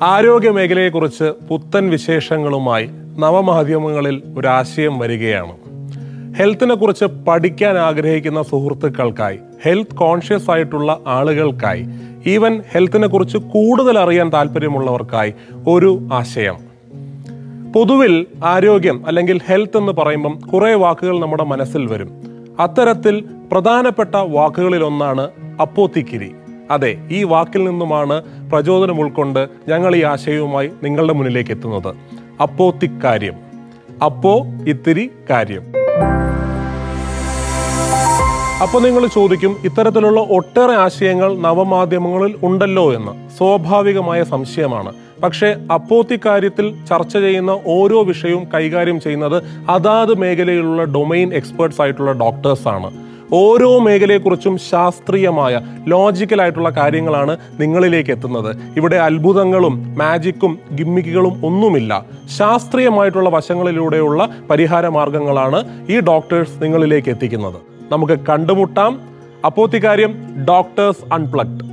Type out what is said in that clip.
ആരോഗ്യ മേഖലയെക്കുറിച്ച് പുത്തൻ വിശേഷങ്ങളുമായി നവമാധ്യമങ്ങളിൽ ഒരാശയം വരികയാണ്. ഹെൽത്തിനെ കുറിച്ച് പഠിക്കാൻ ആഗ്രഹിക്കുന്ന സുഹൃത്തുക്കൾക്കായി ഹെൽത്ത് കോൺഷ്യസ് ആയിട്ടുള്ള ആളുകൾക്കായി ഈവൻ ഹെൽത്തിനെ കുറിച്ച് കൂടുതൽ അറിയാൻ താല്പര്യമുള്ളവർക്കായി ഒരു ആശയം. പൊതുവിൽ ആരോഗ്യം അല്ലെങ്കിൽ ഹെൽത്ത് എന്ന് പറയുമ്പം കുറേ വാക്കുകൾ നമ്മുടെ മനസ്സിൽ വരും. അത്തരത്തിൽ പ്രധാനപ്പെട്ട വാക്കുകളിൽ ഒന്നാണ് അപ്പോത്തിക്കിരി. അതെ ഈ വാക്കിൽ നിന്നുമാണ് പ്രചോദനം ഉൾക്കൊണ്ട് ഞങ്ങൾ ഈ ആശയവുമായി നിങ്ങളുടെ മുന്നിലേക്ക് എത്തുന്നത്. അപ്പോ തിക്കാര്യം. അപ്പോ ഇത്തിരി കാര്യം. അപ്പോൾ നിങ്ങൾ ചോദിക്കും ഇത്തരത്തിലുള്ള ഒട്ടേറെ ആശയങ്ങൾ നവമാധ്യമങ്ങളിൽ ഉണ്ടല്ലോ എന്ന്. സ്വാഭാവികമായ സംശയമാണ്. പക്ഷേ അപ്പോത്തി കാര്യത്തിൽ ചർച്ച ചെയ്യുന്ന ഓരോ വിഷയവും കൈകാര്യം ചെയ്യുന്നത് അതാത് മേഖലയിലുള്ള ഡൊമൈൻ എക്സ്പേർട്സ് ആയിട്ടുള്ള ഡോക്ടേഴ്സാണ്. ഓരോ മേഖലയെക്കുറിച്ചും ശാസ്ത്രീയമായ ലോജിക്കലായിട്ടുള്ള കാര്യങ്ങളാണ് നിങ്ങളിലേക്ക് എത്തുന്നത്. ഇവിടെ അത്ഭുതങ്ങളും മാജിക്കും ഗിമ്മിക്കുകളും ഒന്നുമില്ല. ശാസ്ത്രീയമായിട്ടുള്ള വശങ്ങളിലൂടെയുള്ള പരിഹാര മാർഗങ്ങളാണ് ഈ ഡോക്ടേഴ്സ് നിങ്ങളിലേക്ക് എത്തിക്കുന്നത്. നമുക്ക് കണ്ടുമുട്ടാം. അപ്പോത്തിക്കാര്യം ഡോക്ടേഴ്സ് അൺപ്ലഗ്ഡ്